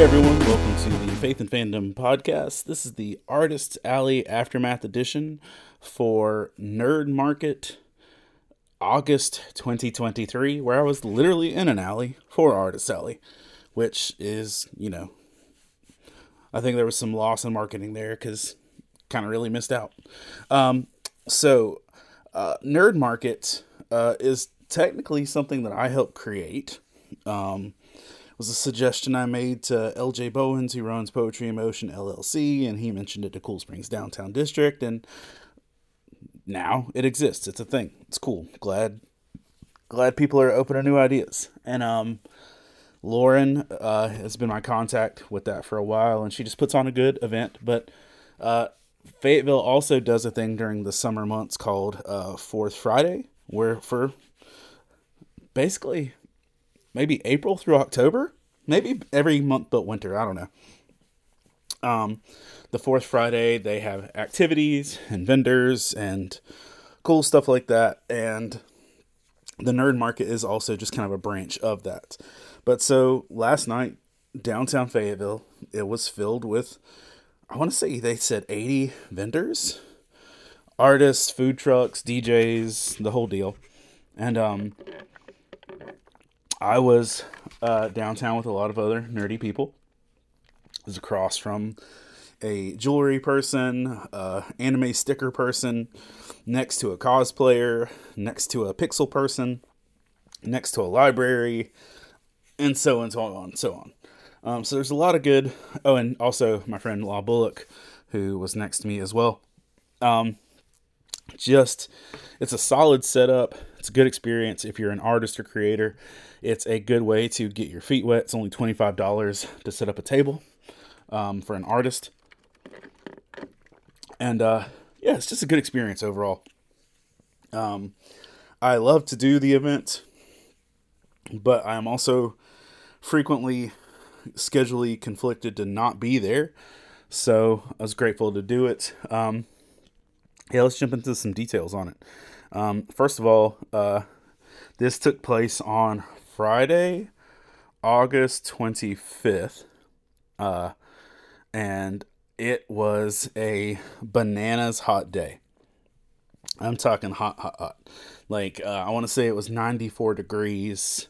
Hey everyone, welcome to the Faith and Fandom podcast. This is the Artists Alley Aftermath edition for Nerd Market August 2023, where I was literally in an alley for Artists Alley, which is, you know, I think there was some loss in marketing there because kind of really missed out. Um, so, uh, Nerd Market uh, is technically something that I helped create. Um, was a suggestion I made to LJ Bowens, who runs Poetry in Motion LLC, and he mentioned it to Cool Springs Downtown District, and now it exists. It's a thing. It's cool. Glad, glad people are open to new ideas. And um, Lauren uh, has been my contact with that for a while, and she just puts on a good event. But uh, Fayetteville also does a thing during the summer months called uh, Fourth Friday, where for basically maybe April through October, maybe every month but winter. I don't know. Um, the fourth Friday they have activities and vendors and cool stuff like that, and the nerd market is also just kind of a branch of that. But so last night, downtown Fayetteville, it was filled with, I want to say they said 80 vendors, artists, food trucks, DJs, the whole deal. And um, I was uh, downtown with a lot of other nerdy people. It was across from a jewelry person, uh, anime sticker person, next to a cosplayer, next to a pixel person, next to a library, and so on, so on, and so on. Um, so there's a lot of good. Oh, and also my friend Law Bullock, who was next to me as well. Um, just it's a solid setup. It's a good experience if you're an artist or creator. It's a good way to get your feet wet. It's only twenty five dollars to set up a table um, for an artist, and uh, yeah, it's just a good experience overall. Um, I love to do the event, but I am also frequently schedulely conflicted to not be there. So I was grateful to do it. Um, yeah, let's jump into some details on it. Um, first of all, uh, this took place on Friday, August 25th. Uh, and it was a bananas hot day. I'm talking hot, hot, hot. Like, uh, I want to say it was 94 degrees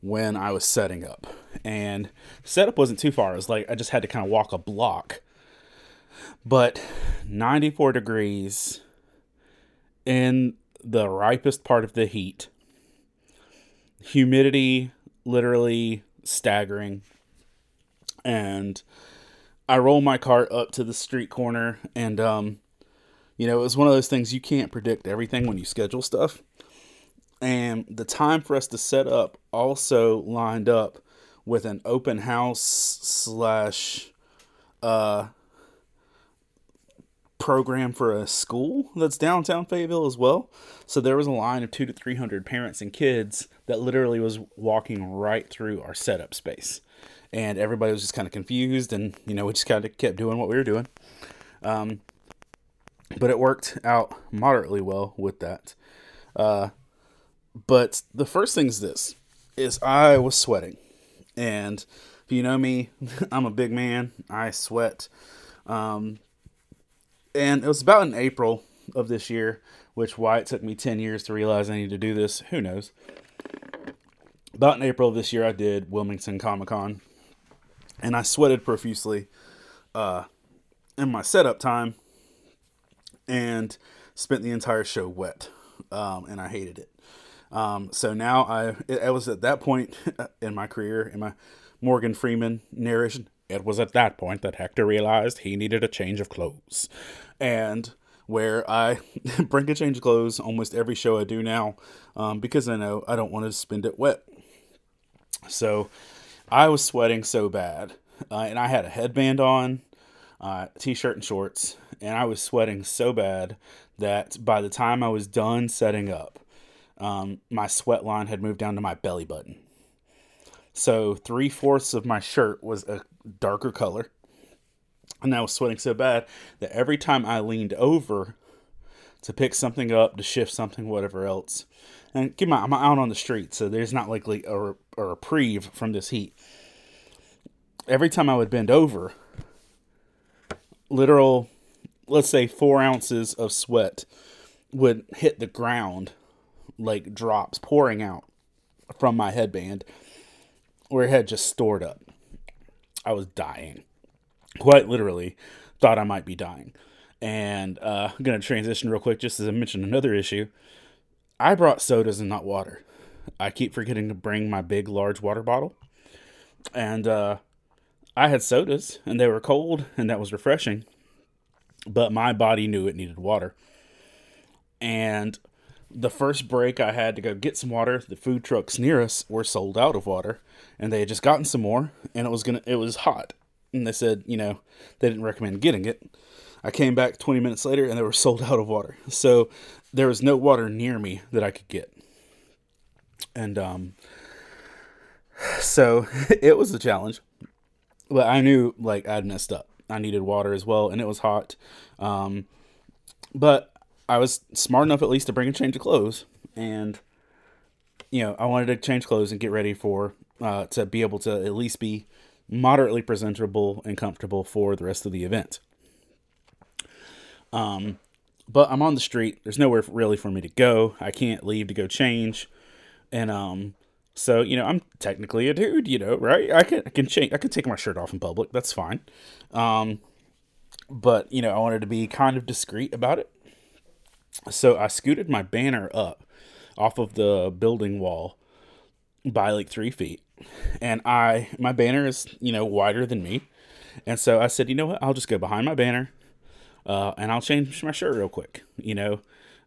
when I was setting up. And setup wasn't too far. It was like I just had to kind of walk a block. But 94 degrees in the ripest part of the heat. Humidity literally staggering. And I roll my cart up to the street corner and um you know, it was one of those things you can't predict everything when you schedule stuff. And the time for us to set up also lined up with an open house slash uh program for a school that's downtown Fayetteville as well. So there was a line of two to three hundred parents and kids that literally was walking right through our setup space, and everybody was just kind of confused, and you know we just kind of kept doing what we were doing. Um, but it worked out moderately well with that. Uh, but the first thing is this: is I was sweating, and if you know me, I'm a big man. I sweat. Um, and it was about in April of this year, which why it took me 10 years to realize I need to do this, who knows. About in April of this year, I did Wilmington Comic Con, and I sweated profusely uh, in my setup time and spent the entire show wet, um, and I hated it. Um, so now I, it, was at that point in my career, in my Morgan Freeman narration, it was at that point that Hector realized he needed a change of clothes. And where I bring a change of clothes almost every show I do now um, because I know I don't want to spend it wet. So I was sweating so bad. Uh, and I had a headband on, uh, t shirt and shorts, and I was sweating so bad that by the time I was done setting up, um, my sweat line had moved down to my belly button. So three fourths of my shirt was a darker color. And I was sweating so bad that every time I leaned over to pick something up, to shift something, whatever else, and keep my, I'm out on the street, so there's not likely a, a reprieve from this heat. every time I would bend over, literal, let's say four ounces of sweat would hit the ground like drops pouring out from my headband where it had just stored up. I was dying. Quite literally, thought I might be dying. And uh, I'm going to transition real quick just as I mentioned another issue. I brought sodas and not water. I keep forgetting to bring my big, large water bottle. And uh, I had sodas and they were cold and that was refreshing. But my body knew it needed water. And the first break I had to go get some water, the food trucks near us were sold out of water and they had just gotten some more and it was gonna it was hot. And they said, you know, they didn't recommend getting it. I came back 20 minutes later and they were sold out of water. So there was no water near me that I could get. And um so it was a challenge. But I knew like I'd messed up. I needed water as well and it was hot. Um but I was smart enough at least to bring a change of clothes and you know, I wanted to change clothes and get ready for uh, to be able to at least be moderately presentable and comfortable for the rest of the event. Um, but I'm on the street. There's nowhere really for me to go. I can't leave to go change, and um, so you know I'm technically a dude. You know, right? I can I can change. I can take my shirt off in public. That's fine. Um, but you know I wanted to be kind of discreet about it, so I scooted my banner up off of the building wall by like three feet, and I my banner is you know wider than me, and so I said, you know what? I'll just go behind my banner uh, and I'll change my shirt real quick. You know,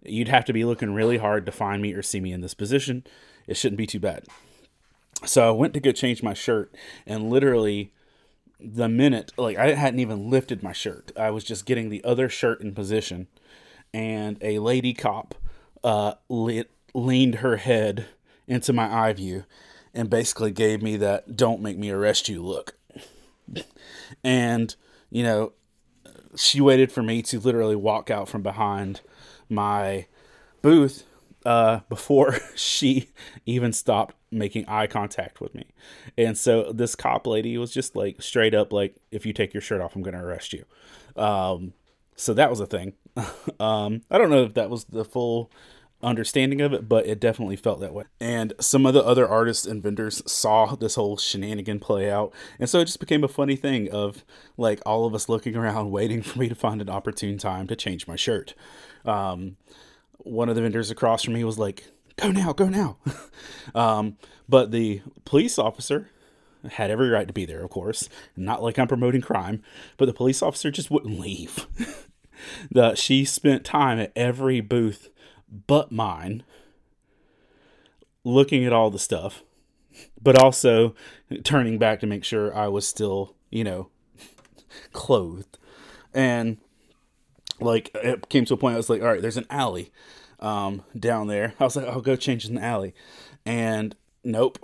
you'd have to be looking really hard to find me or see me in this position. It shouldn't be too bad. So I went to go change my shirt, and literally, the minute, like, I hadn't even lifted my shirt, I was just getting the other shirt in position, and a lady cop uh, lit, leaned her head into my eye view and basically gave me that don't make me arrest you look. and, you know, she waited for me to literally walk out from behind my booth uh, before she even stopped making eye contact with me. And so this cop lady was just like straight up like, if you take your shirt off, I'm going to arrest you. Um, so that was a thing. um, I don't know if that was the full understanding of it, but it definitely felt that way. And some of the other artists and vendors saw this whole shenanigan play out. And so it just became a funny thing of like all of us looking around, waiting for me to find an opportune time to change my shirt. Um, one of the vendors across from me was like, go now, go now. um, but the police officer had every right to be there, of course. Not like I'm promoting crime, but the police officer just wouldn't leave. The, she spent time at every booth but mine, looking at all the stuff, but also turning back to make sure I was still, you know, clothed. And like it came to a point I was like, all right, there's an alley um, down there. I was like, I'll go change in the alley. And nope.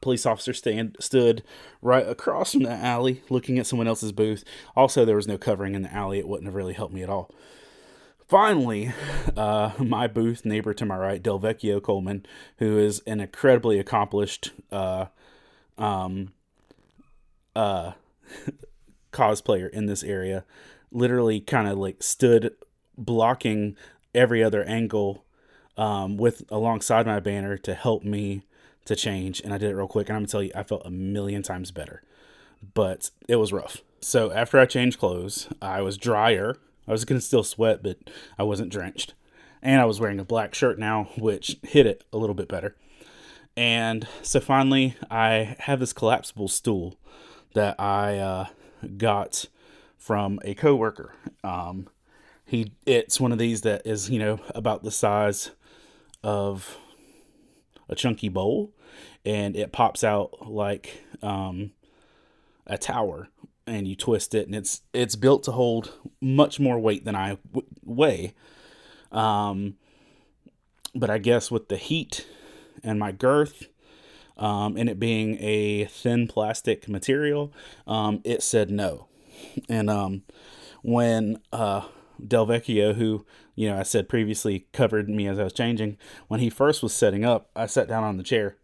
Police officer stand stood right across from the alley looking at someone else's booth. Also, there was no covering in the alley. It wouldn't have really helped me at all. Finally, uh, my booth neighbor to my right, Delvecchio Coleman, who is an incredibly accomplished uh, um, uh, cosplayer in this area, literally kind of like stood blocking every other angle um, with alongside my banner to help me to change. And I did it real quick, and I'm gonna tell you, I felt a million times better, but it was rough. So after I changed clothes, I was drier I was gonna still sweat, but I wasn't drenched. And I was wearing a black shirt now, which hit it a little bit better. And so finally, I have this collapsible stool that I uh, got from a coworker. Um, he it's one of these that is you know about the size of a chunky bowl, and it pops out like um, a tower and you twist it and it's it's built to hold much more weight than I w- weigh. Um, but I guess with the heat and my girth um, and it being a thin plastic material, um, it said no. And um, when uh, Delvecchio, who you know I said previously covered me as I was changing, when he first was setting up, I sat down on the chair,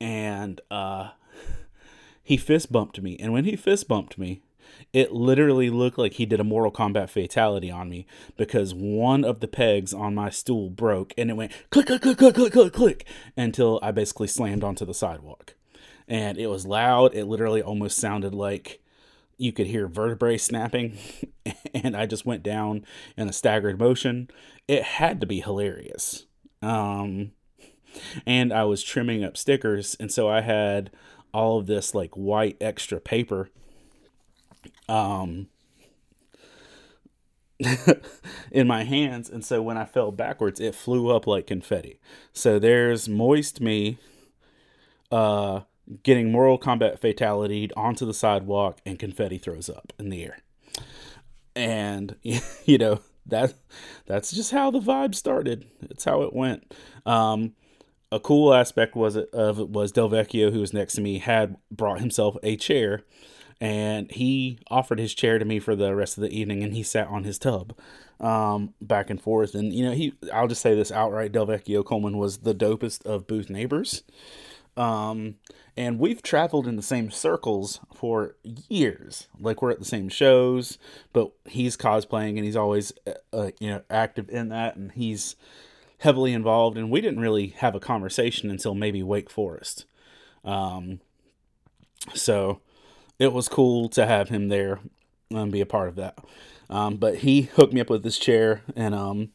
and uh, he fist bumped me. And when he fist bumped me, it literally looked like he did a Mortal Kombat fatality on me because one of the pegs on my stool broke and it went click, click, click, click, click, click, click until I basically slammed onto the sidewalk. And it was loud. It literally almost sounded like you could hear vertebrae snapping. and I just went down in a staggered motion. It had to be hilarious. Um, and I was trimming up stickers. And so I had all of this like white extra paper um, in my hands. And so when I fell backwards, it flew up like confetti. So there's moist me uh, getting Mortal Kombat fatality onto the sidewalk, and confetti throws up in the air. And, you know, that that's just how the vibe started. It's how it went. Um, a cool aspect was it of it was Delvecchio, who was next to me, had brought himself a chair and he offered his chair to me for the rest of the evening and he sat on his tub um, back and forth and you know he i'll just say this outright delvecchio coleman was the dopest of booth neighbors um, and we've traveled in the same circles for years like we're at the same shows but he's cosplaying and he's always uh, uh you know active in that and he's heavily involved and we didn't really have a conversation until maybe wake forest um, so it was cool to have him there and be a part of that. Um, but he hooked me up with this chair, and um,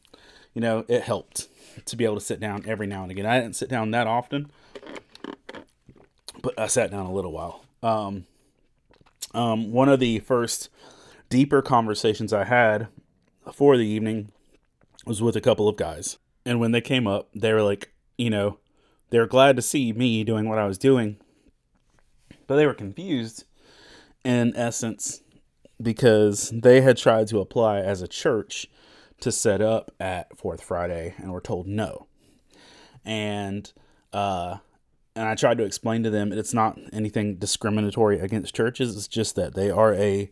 you know, it helped to be able to sit down every now and again. I didn't sit down that often, but I sat down a little while. Um, um, one of the first deeper conversations I had for the evening was with a couple of guys, and when they came up, they were like, you know, they were glad to see me doing what I was doing, but they were confused in essence because they had tried to apply as a church to set up at Fourth Friday and were told no. And uh and I tried to explain to them it's not anything discriminatory against churches, it's just that they are a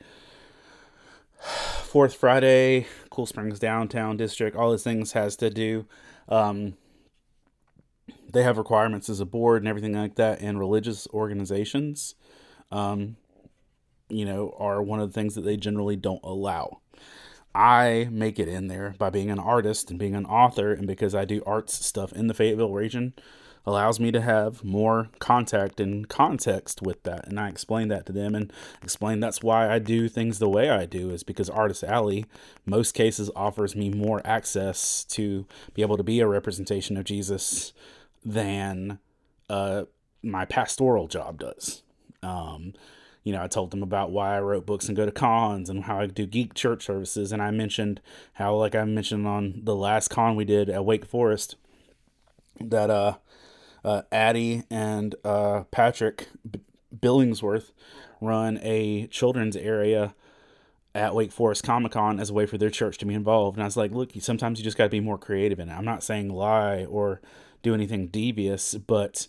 Fourth Friday, Cool Springs downtown district, all these things has to do um they have requirements as a board and everything like that And religious organizations. Um, you know, are one of the things that they generally don't allow. I make it in there by being an artist and being an author, and because I do arts stuff in the Fayetteville region, allows me to have more contact and context with that. And I explain that to them and explain that's why I do things the way I do, is because Artist Alley, most cases, offers me more access to be able to be a representation of Jesus than uh, my pastoral job does. Um, you know, I told them about why I wrote books and go to cons and how I do geek church services. And I mentioned how, like I mentioned on the last con we did at Wake Forest, that uh, uh Addie and uh, Patrick B- Billingsworth run a children's area at Wake Forest Comic Con as a way for their church to be involved. And I was like, look, sometimes you just got to be more creative in it. I'm not saying lie or do anything devious, but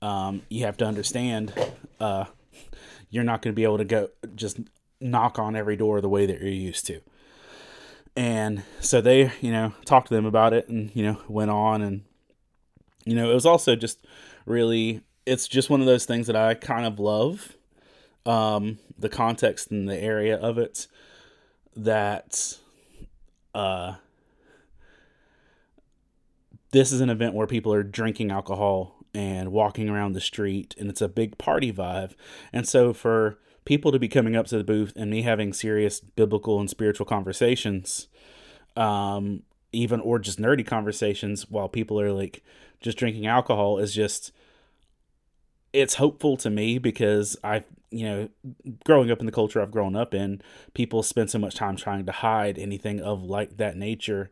um, you have to understand uh, you're not going to be able to go just knock on every door the way that you're used to. And so they, you know, talked to them about it and, you know, went on and, you know, it was also just really, it's just one of those things that I kind of love. Um, the context and the area of it that, uh, this is an event where people are drinking alcohol and walking around the street and it's a big party vibe and so for people to be coming up to the booth and me having serious biblical and spiritual conversations um even or just nerdy conversations while people are like just drinking alcohol is just it's hopeful to me because I you know growing up in the culture I've grown up in people spend so much time trying to hide anything of like that nature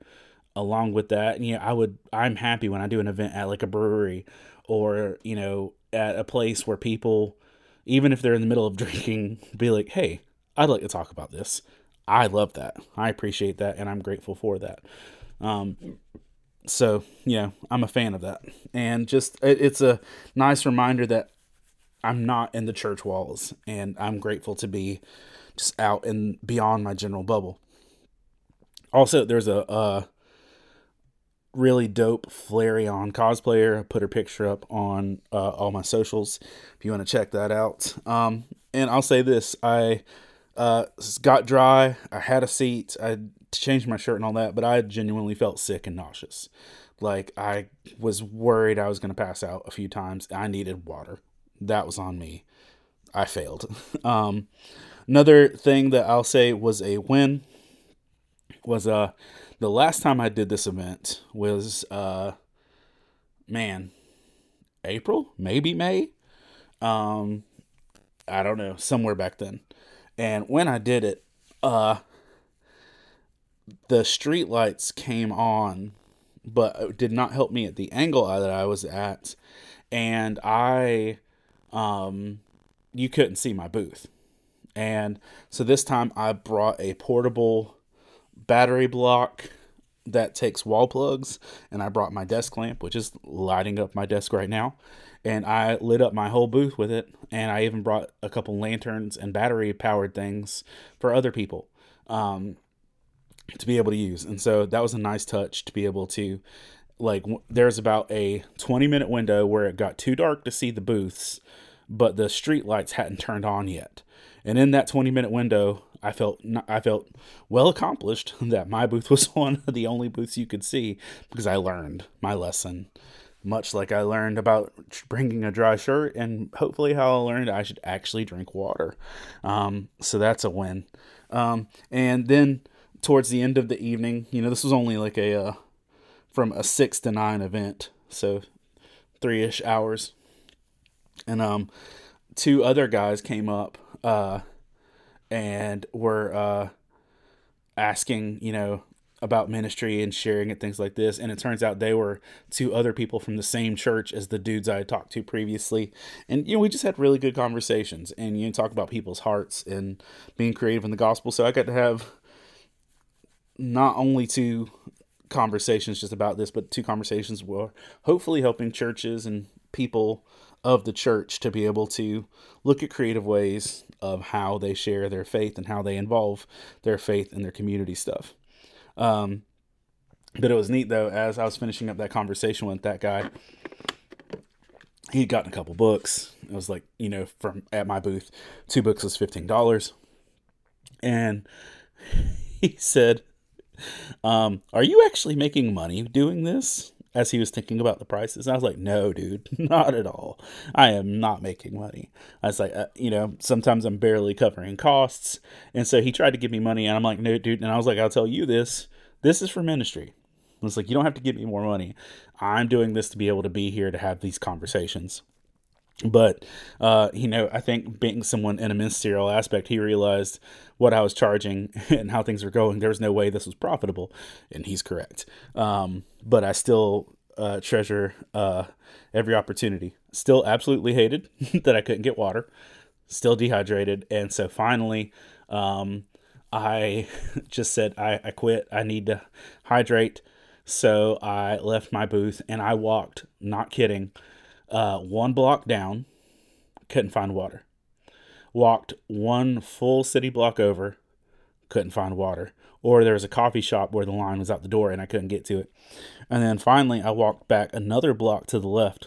along with that. You know I would I'm happy when I do an event at like a brewery or you know at a place where people even if they're in the middle of drinking be like hey i'd like to talk about this. I love that. I appreciate that and i'm grateful for that um, so yeah i'm a fan of that and just it, it's a nice reminder that i'm not in the church walls and i'm grateful to be just out and beyond my general bubble also there's a uh, really dope Flareon cosplayer. I put her picture up on uh, all my socials if you want to check that out. Um, and I'll say this: I uh, got dry. I had a seat. I changed my shirt and all that, but I genuinely felt sick and nauseous. Like I was worried I was going to pass out a few times. I needed water. That was on me. I failed. Um, another thing that I'll say was a win was uh the last time I did this event was uh man April maybe May um I don't know somewhere back then and when I did it uh the street lights came on but did not help me at the angle that I was at. And I um you couldn't see my booth. And so this time I brought a portable battery block that takes wall plugs and I brought my desk lamp which is lighting up my desk right now. And I lit up my whole booth with it and I even brought a couple lanterns and battery powered things for other people. Um, to be able to use and so that was a nice touch to be able to like there's about a 20 minute window where it got too dark to see the booths but the street lights hadn't turned on yet and in that 20 minute window I felt I felt well accomplished that my booth was one of the only booths you could see because I learned my lesson, much like I learned about bringing a dry shirt and hopefully how I learned I should actually drink water. Um, so that's a win. Um, and then towards the end of the evening, you know, this was only like a uh, from a six to nine event, so three ish hours, and um, two other guys came up. Uh, and were uh, asking, you know, about ministry and sharing and things like this. And it turns out they were two other people from the same church as the dudes I had talked to previously. And, you know, we just had really good conversations and, you know, talk about people's hearts and being creative in the gospel. So I got to have not only two conversations just about this, but two conversations were hopefully helping churches and people of the church to be able to look at creative ways of how they share their faith and how they involve their faith in their community stuff. Um, but it was neat though, as I was finishing up that conversation with that guy, he'd gotten a couple books. It was like, you know, from at my booth, two books was $15. And he said, um, Are you actually making money doing this? as he was thinking about the prices. I was like, no, dude, not at all. I am not making money. I was like, uh, you know, sometimes I'm barely covering costs. And so he tried to give me money, and I'm like, no, dude. And I was like, I'll tell you this this is for ministry. It's like, you don't have to give me more money. I'm doing this to be able to be here to have these conversations. But, uh, you know, I think being someone in a ministerial aspect, he realized what I was charging and how things were going. There was no way this was profitable. And he's correct. Um, but I still uh, treasure uh, every opportunity. Still absolutely hated that I couldn't get water. Still dehydrated. And so finally, um, I just said, I, I quit. I need to hydrate. So I left my booth and I walked, not kidding, uh, one block down, couldn't find water. Walked one full city block over, couldn't find water. Or there was a coffee shop where the line was out the door and I couldn't get to it. And then finally, I walked back another block to the left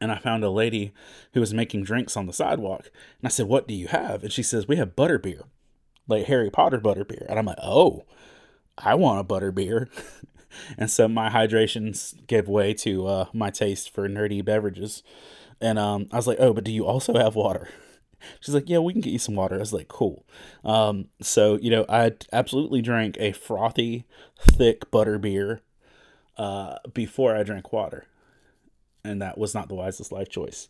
and I found a lady who was making drinks on the sidewalk. And I said, What do you have? And she says, We have butter beer, like Harry Potter butter beer. And I'm like, Oh, I want a butter beer. and so my hydrations gave way to uh, my taste for nerdy beverages. And um, I was like, oh, but do you also have water? She's like, yeah, we can get you some water. I was like, cool. Um, so, you know, I absolutely drank a frothy, thick butter beer uh, before I drank water. And that was not the wisest life choice.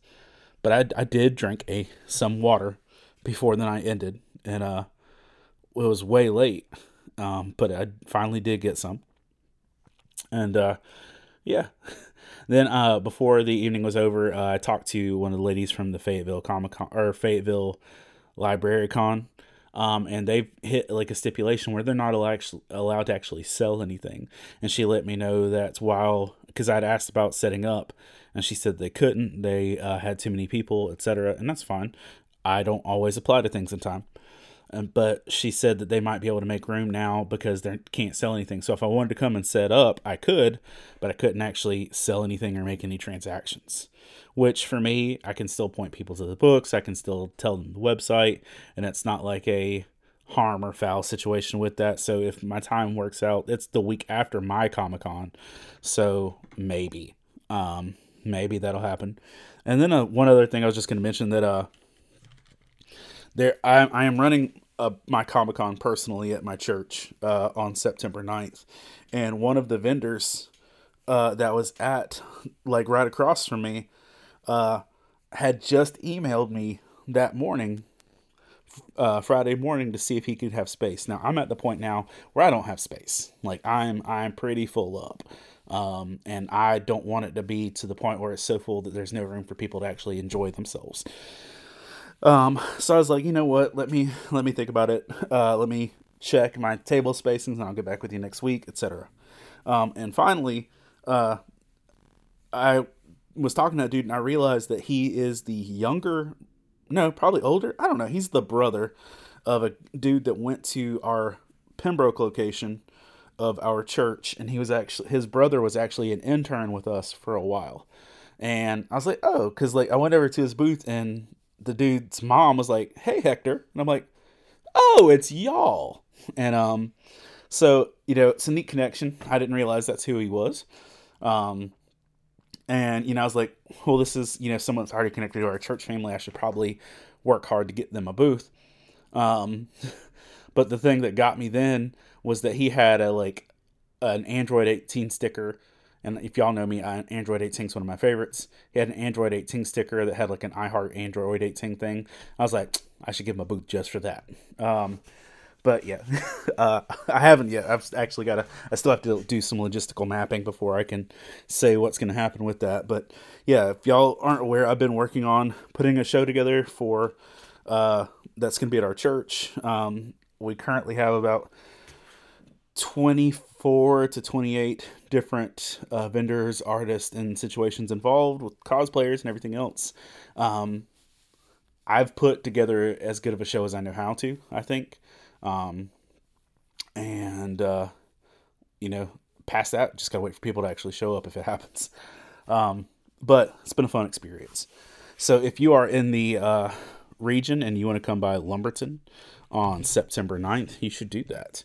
But I, I did drink a some water before the night ended. And uh, it was way late. Um, but I finally did get some and uh, yeah. Then uh, before the evening was over, uh, I talked to one of the ladies from the Fayetteville Comic Con or Fayetteville Library Con. Um, and they've hit like a stipulation where they're not allowed, allowed to actually sell anything. And she let me know that while, because I'd asked about setting up, and she said they couldn't, they uh, had too many people, etc. And that's fine. I don't always apply to things in time. Um, but she said that they might be able to make room now because they can't sell anything. So if I wanted to come and set up, I could, but I couldn't actually sell anything or make any transactions. Which for me, I can still point people to the books. I can still tell them the website, and it's not like a harm or foul situation with that. So if my time works out, it's the week after my Comic Con. So maybe, um, maybe that'll happen. And then uh, one other thing I was just going to mention that uh, there I, I am running uh, my Comic Con personally at my church uh, on September 9th. And one of the vendors uh, that was at, like, right across from me, uh, had just emailed me that morning, uh, Friday morning, to see if he could have space. Now, I'm at the point now where I don't have space. Like, I'm, I'm pretty full up. Um, and I don't want it to be to the point where it's so full that there's no room for people to actually enjoy themselves. Um, so I was like, you know what? Let me let me think about it. Uh, let me check my table spacings, and I'll get back with you next week, etc. Um, and finally, uh, I was talking to that dude, and I realized that he is the younger, no, probably older. I don't know. He's the brother of a dude that went to our Pembroke location of our church, and he was actually his brother was actually an intern with us for a while. And I was like, oh, because like I went over to his booth and the dude's mom was like, "Hey Hector," and I'm like, "Oh, it's y'all." And um, so you know, it's a neat connection. I didn't realize that's who he was. Um, and you know, I was like, "Well, this is you know someone's already connected to our church family. I should probably work hard to get them a booth." Um, but the thing that got me then was that he had a like an Android 18 sticker and if y'all know me, Android 18 is one of my favorites. He had an Android 18 sticker that had like an iHeart Android 18 thing. I was like, I should give him a boot just for that. Um, but yeah, uh, I haven't yet. I've actually got to. I still have to do some logistical mapping before I can say what's going to happen with that. But yeah, if y'all aren't aware, I've been working on putting a show together for uh, that's going to be at our church. Um, we currently have about 24 to 28 different uh, vendors, artists, and situations involved with cosplayers and everything else. Um, I've put together as good of a show as I know how to, I think. Um, and, uh, you know, past that, just gotta wait for people to actually show up if it happens. Um, but it's been a fun experience. So if you are in the uh, region and you want to come by Lumberton on September 9th, you should do that.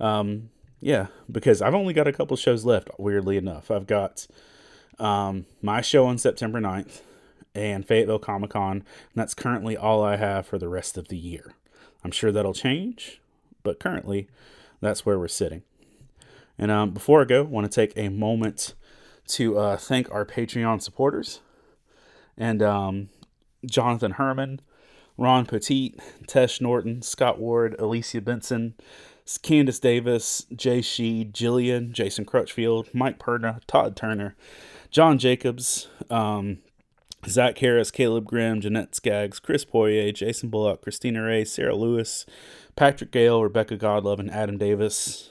Um, yeah, because I've only got a couple shows left, weirdly enough. I've got um, my show on September 9th and Fayetteville Comic Con, and that's currently all I have for the rest of the year. I'm sure that'll change, but currently that's where we're sitting. And um, before I go, I want to take a moment to uh, thank our Patreon supporters and um, Jonathan Herman, Ron Petit, Tesh Norton, Scott Ward, Alicia Benson, Candace Davis, Jay Sheed, Jillian, Jason Crutchfield, Mike Perna, Todd Turner, John Jacobs, um, Zach Harris, Caleb Grimm, Jeanette Skaggs, Chris Poirier, Jason Bullock, Christina Ray, Sarah Lewis, Patrick Gale, Rebecca Godlove, and Adam Davis,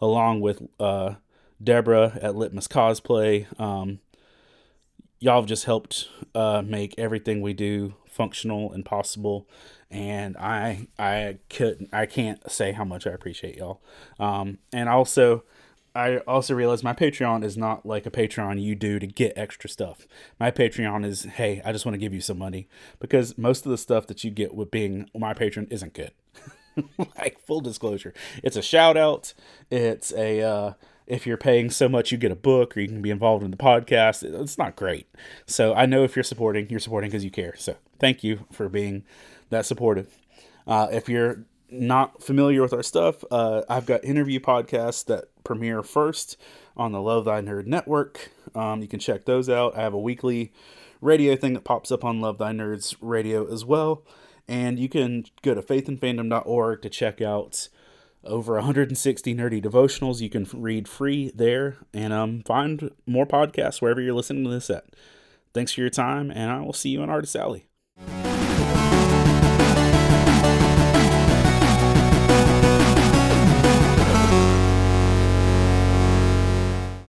along with uh, Deborah at Litmus Cosplay. Um, y'all have just helped uh, make everything we do functional and possible and I I couldn't I can't say how much I appreciate y'all. Um, and also I also realize my Patreon is not like a Patreon you do to get extra stuff. My Patreon is hey, I just want to give you some money because most of the stuff that you get with being my patron isn't good. like full disclosure, it's a shout out. It's a uh, if you're paying so much, you get a book or you can be involved in the podcast. It's not great. So I know if you're supporting, you're supporting because you care. So thank you for being that supportive. Uh, if you're not familiar with our stuff, uh, I've got interview podcasts that premiere first on the Love Thy Nerd Network. Um, you can check those out. I have a weekly radio thing that pops up on Love Thy Nerds radio as well. And you can go to faithandfandom.org to check out over 160 nerdy devotionals you can read free there and um, find more podcasts wherever you're listening to this at. Thanks for your time, and I will see you on Artist Alley.